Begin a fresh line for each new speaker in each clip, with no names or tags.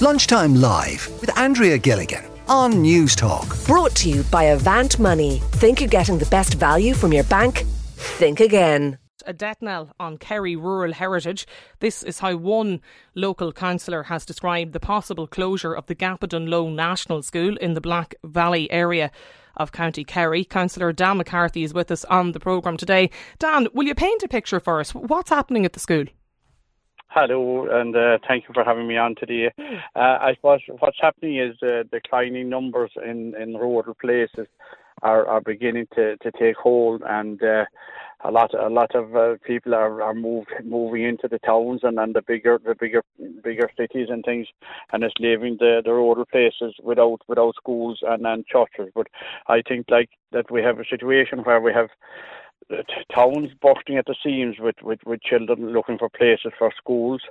Lunchtime Live with Andrea Gilligan on Newstalk.
Brought to you by Avant Money. Think you're getting the best value from your bank? Think again.
A death knell on Kerry rural heritage. This is how one local councillor has described the possible closure of the Gap of Dunloe National School in the Black Valley area of County Kerry. Councillor Dan McCarthy is with us on the programme today. Dan, will you paint a picture for us? What's happening at the school?
Hello, and uh, thank you for having me on today. Uh, I suppose what's happening is uh, declining numbers in, in rural places are, are beginning to, to take hold, and uh, a lot a lot of uh, people are, are moved moving into the towns and, and the bigger the bigger bigger cities and things, and it's leaving the, the rural places without without schools and, and churches. But I think like that we have a situation where we have towns bursting at the seams with, with, with children looking for places for schools.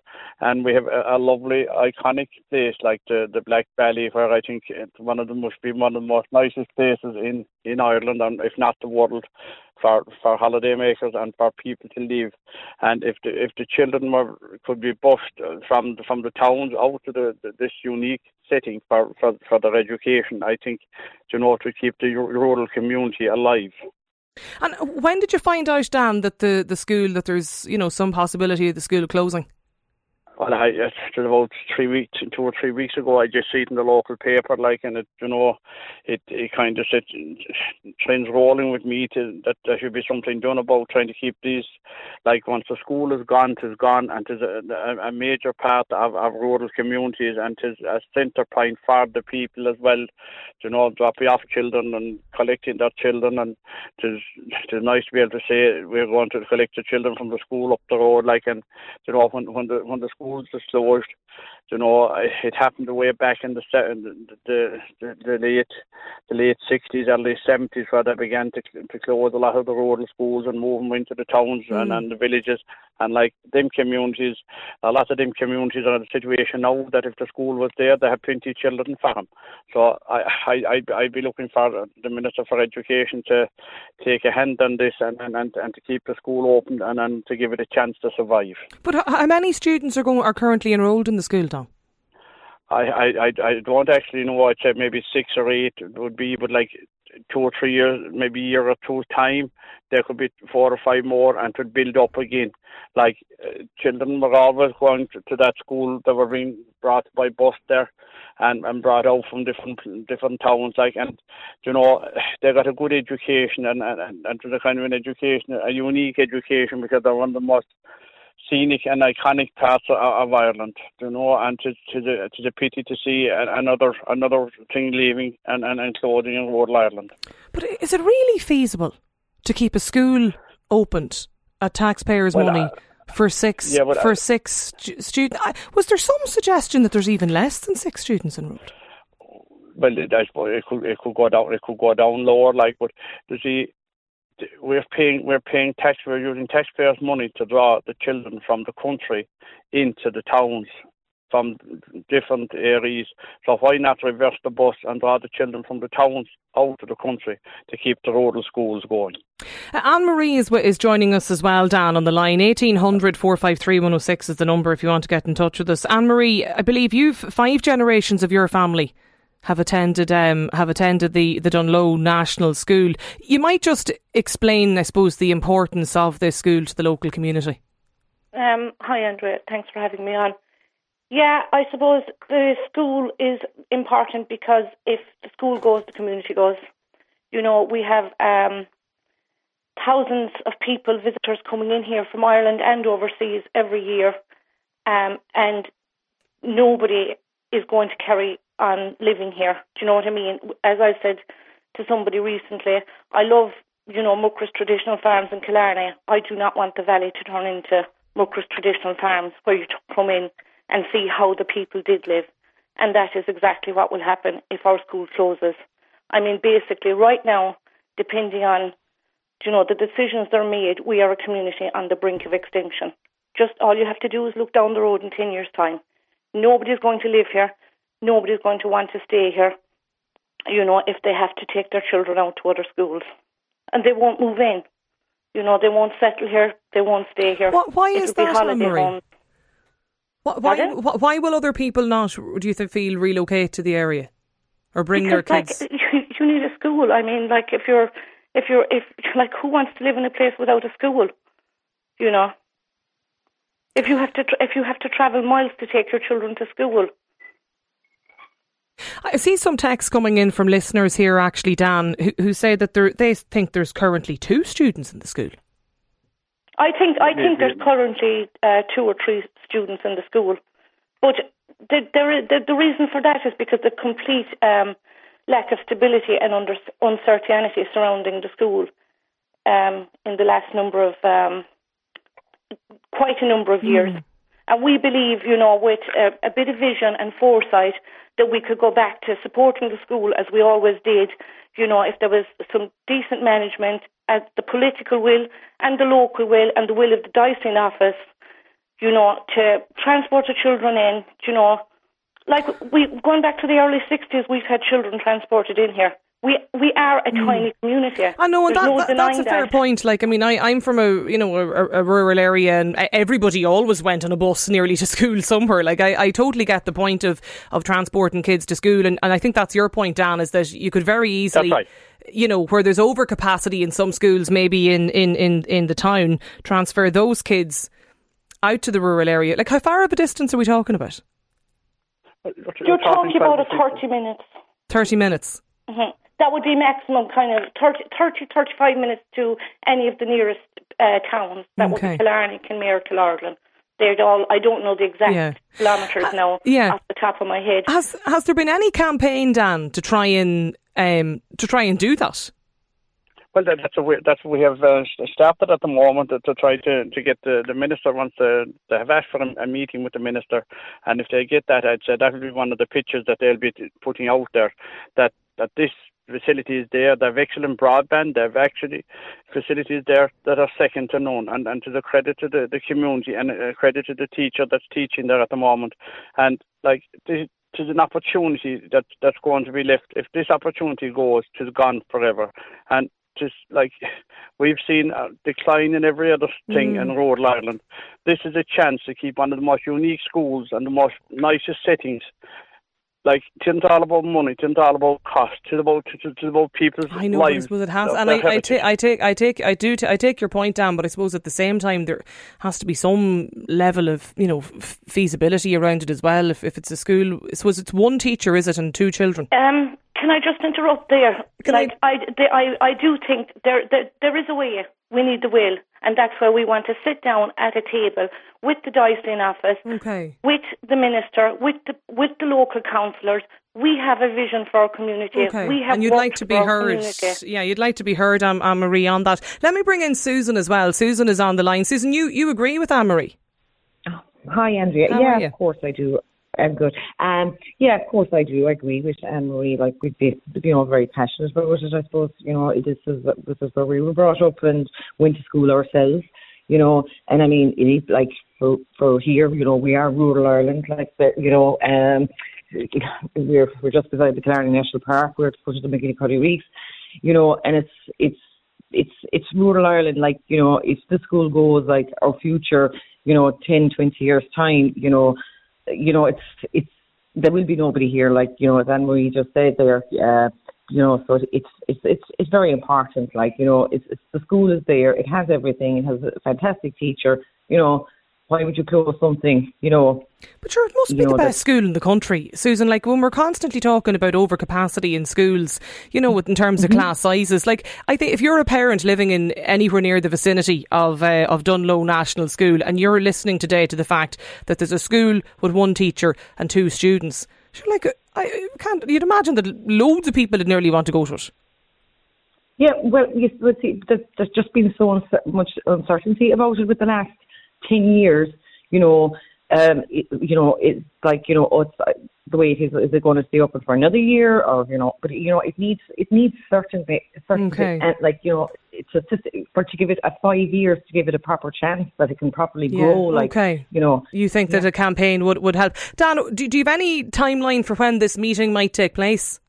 And we have a, a lovely, iconic place like the, the Black Valley, where I think one of them must be one of the most nicest places in, in Ireland, and if not the world, for, for holidaymakers and for people to live. And if the, if the children were, could be bused from, the, from the towns out to the, the, this unique setting for, for, for their education, I think, you know, to keep the rural community alive.
And when did you find out, Dan, that the, the school that there's you know some possibility of the school closing?
Well, I it's about three weeks, two or three weeks ago, I just see it in the local paper, like, and it, you know, it, it kind of set trends rolling with me to that there should be something done about trying to keep these, like, once the school is gone, it is gone, and it is a, a major part of, of rural communities, and it is a centre point for the people as well, you know, dropping off children and collecting their children, and it is, it is nice to be able to say we're going to collect the children from the school up the road, like, and, you know, when, when the, when the school schools are closed. You know, it happened way back in the the the, the late the late sixties, early seventies, where they began to to close a lot of the rural schools and move them into the towns mm. and, and the villages. And like them communities, a lot of them communities are in a situation now that if the school was there, they have plenty of children for them. So I I I'd, I'd be looking for the Minister for Education to take a hand on this and and, and, and to keep the school open and, and to give it a chance to survive.
But how many students are going are currently enrolled in the school, Tom?
I, I, I don't actually know. I'd say maybe six or eight would be, but like two or three years, maybe a year or two time, there could be four or five more, and to build up again. Like uh, children were always going to, to that school. They were being brought by bus there, and, and brought out from different different towns. Like and you know they got a good education and and and to the kind of an education, a unique education because they're one of the most scenic and iconic parts of, of Ireland, you know, and to, to the to the pity to see another another thing leaving and, and, closing in rural Ireland.
But is it really feasible to keep a school opened at taxpayers' well, money? Uh, for six yeah, for six students, was there some suggestion that there's even less than six students enrolled?
Well, I suppose it could it could go down it could go down lower, like, but you see, we're paying we're paying tax we're using taxpayers' money to draw the children from the country into the towns from different areas. So why not reverse the bus and draw the children from the towns out of the country to keep the rural schools going?
Uh, Anne Marie is, is joining us as well, Dan, on the line. 1800 453 106 is the number if you want to get in touch with us. Anne Marie, I believe you've five generations of your family have attended um, have attended the the Dunloe National School. You might just explain, I suppose, the importance of this school to the local community.
Um, hi, Andrea. Thanks for having me on. Yeah, I suppose the school is important because if the school goes, the community goes. You know, we have um, thousands of people, visitors coming in here from Ireland and overseas every year, um, and nobody is going to carry on living here. Do you know what I mean? As I said to somebody recently, I love, you know, Muckross traditional farms in Killarney. I do not want the valley to turn into Muckross traditional farms where you come in and see how the people did live. And that is exactly what will happen if our school closes. I mean, basically, right now, depending on, you know, the decisions that are made, we are a community on the brink of extinction. Just all you have to do is look down the road in 10 years' time. Nobody's going to live here nobody's going to want to stay here, you know, if they have to take their children out to other schools. And they won't move in. You know, they won't settle here, they won't stay here.
What, why is that, Marie? Why,
Pardon?
why will other people not, do you feel, relocate to the area? Or bring their kids?
like, you, need a school. I mean, like if you're, if you're, if like, who wants to live in a place without a school? You know, if you have to, if you have to travel miles to take your children to school.
I see some texts coming in from listeners here, actually, Dan, who, who say that there, they think there's currently two students in the school.
I think I think there's currently uh, two or three students in the school, but the, there is, the the reason for that is because the complete um, lack of stability and under, uncertainty surrounding the school um, in the last number of um, quite a number of years. And we believe, you know, with a, a bit of vision and foresight, that we could go back to supporting the school as we always did. You know, if there was some decent management, and the political will and the local will and the will of the diocesan office, you know, to transport the children in, you know, like we going back to the early sixties, we've had children transported in here. We we are a tiny community.
I know, and that,
no
that- that's a fair
that.
point. Like, I mean, I, I'm from a you know a, a rural area, and everybody always went on a bus nearly to school somewhere. Like, I, I totally get the point of, of transporting kids to school, and, and I think that's your point, Dan, is that you could very easily.
right.
You know, where there's overcapacity in some schools, maybe in, in, in, in the town, transfer those kids out to the rural area. Like, how far of a distance are we talking about?
You're talking about a thirty minutes.
30 minutes.
hmm That would be maximum kind of 30, 30 35 minutes to any of the nearest uh, towns. That would be Killarney, Kenmare, Killorglin. They're all, I don't know the exact
Yeah.
kilometres now
yeah.
off the top of my head.
Has has there been any campaign, Dan, to try and um, to try and do that?
Well, that, that's what we, that's we have uh, s- started at the moment to, to try to, to get the, the minister once the, they have asked for a, a meeting with the minister, and if they get that, I'd say that will be one of the pictures that they'll be putting out there that that this facility is there. They have excellent broadband. They have actually facilities there that are second to none, and, and to the credit to the, the community and uh, credit to the teacher that's teaching there at the moment, and like this. Is an opportunity that that's going to be left. If this opportunity goes, it is gone forever. And just like we've seen a decline in every other thing in rural Ireland, this is a chance to keep one of the most unique schools and the most nicest settings. Like it isn't all about money, it isn't all about cost, it's about it's it's about people's lives?
I know, but I
lives.
suppose it has, and
their
I, I, ta- I take, I take, I do, t- I take your point, Dan. But I suppose at the same time there has to be some level of, you know, f- feasibility around it as well. If, if it's a school, I suppose it's one teacher, is it, and two children?
Um, can I just interrupt there?
Can
like I, the, I, I do think there, there, there is a way. We need the will, and that's where we want to sit down at a table with the diocesan office,
Okay.
with the minister, with the with the local councillors. We have a vision for our community.
Okay,
We have
and you'd like to be heard.
community.
Yeah, you'd like to be heard, Anne, Anne Marie, on that. Let me bring in Susan as well. Susan is on the line. Susan, you, you agree with Anne Marie?
Hi, Andrea.
How
yeah, of course I do. I'm good. Um, yeah, of course I do. I agree with Anne Marie. Like we'd be, you know, very passionate about it. I suppose you know this is this is where we were brought up and went to school ourselves. You know, and I mean, it is like for for here, you know, we are rural Ireland. Like the, you know, um, we're we're just beside the Killarney National Park. We're foot of the MacGillycuddy Reeks. You know, and it's it's it's it's rural Ireland. Like you know, if the school goes like our future, you know, 10, 20 years time, you know, you know, it's it's there will be nobody here. Like you know, as Anne Marie just said there. Uh, you know, so it's it's it's it's very important. Like you know, it's, it's the school is there. It has everything. It has a fantastic teacher. You know, why would you close something? You know,
But sure, it must be
You know,
the best school in the country, Susan. Like when we're constantly talking about overcapacity in schools, you know, in terms
Mm-hmm.
of class sizes. Like I think if you're a parent living in anywhere near the vicinity of uh, of Dunloe National School, and you're listening today to the fact that there's a school with one teacher and two students, sure, like I can't. You'd imagine that loads of people would nearly want to go to it.
Yeah, well, yes, but see, there's, there's just been so much uncertainty about it with the last ten years. You know, um, it, you know, it's like you know, oh, it's uh, the way it is. Is it going to stay open for another year, or you know? But you know, it needs it needs certainty, certainty,
Okay.
and like you know, it's just for to give it a five years to give it a proper chance that it can properly
Yeah,
grow. Like
okay.
you know,
You think that a campaign would, would help? Dan, do, do you have any timeline for when this meeting might take place?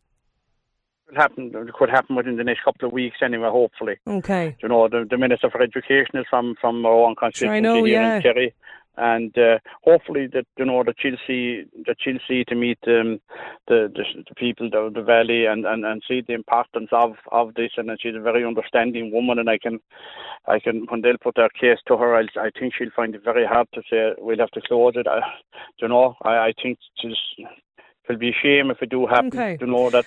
Could happen. It could happen within the next couple of weeks anyway. Hopefully.
Okay.
you know, the, the Minister for Education is from, from our own constituency
know,
here
yeah.
in Kerry. and uh, hopefully that you know that she'll see that she'll see to meet um, the, the the people of the valley and, and, and see the importance of, of this and she's a very understanding woman and I can I can when they'll put their case to her I'll, I think she'll find it very hard to say we'll have to close it. I, you know I, I think it's it'll be a shame if it do happen.
Okay.
You know that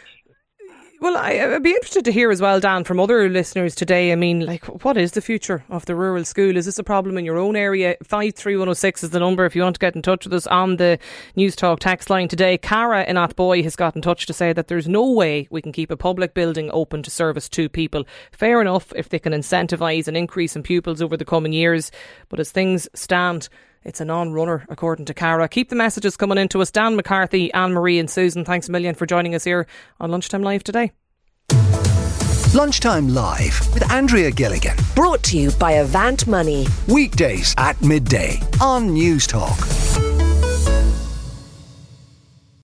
well, I, would be interested to hear as well, Dan, from other listeners today. I mean, like, what is the future of the rural school? Is this a problem in your own area? 53106 is the number if you want to get in touch with us on the Newstalk text line today. Cara in Athboy has got in touch to say that there's no way we can keep a public building open to service two people. Fair enough if they can incentivise an increase in pupils over the coming years, but as things stand, it's a non runner, according to Cara. Keep the messages coming in to us. Dan McCarthy, Anne Marie, and Susan, thanks a million for joining us here on Lunchtime Live today.
Lunchtime Live with Andrea Gilligan.
Brought to you by Avant Money.
Weekdays at midday on Newstalk.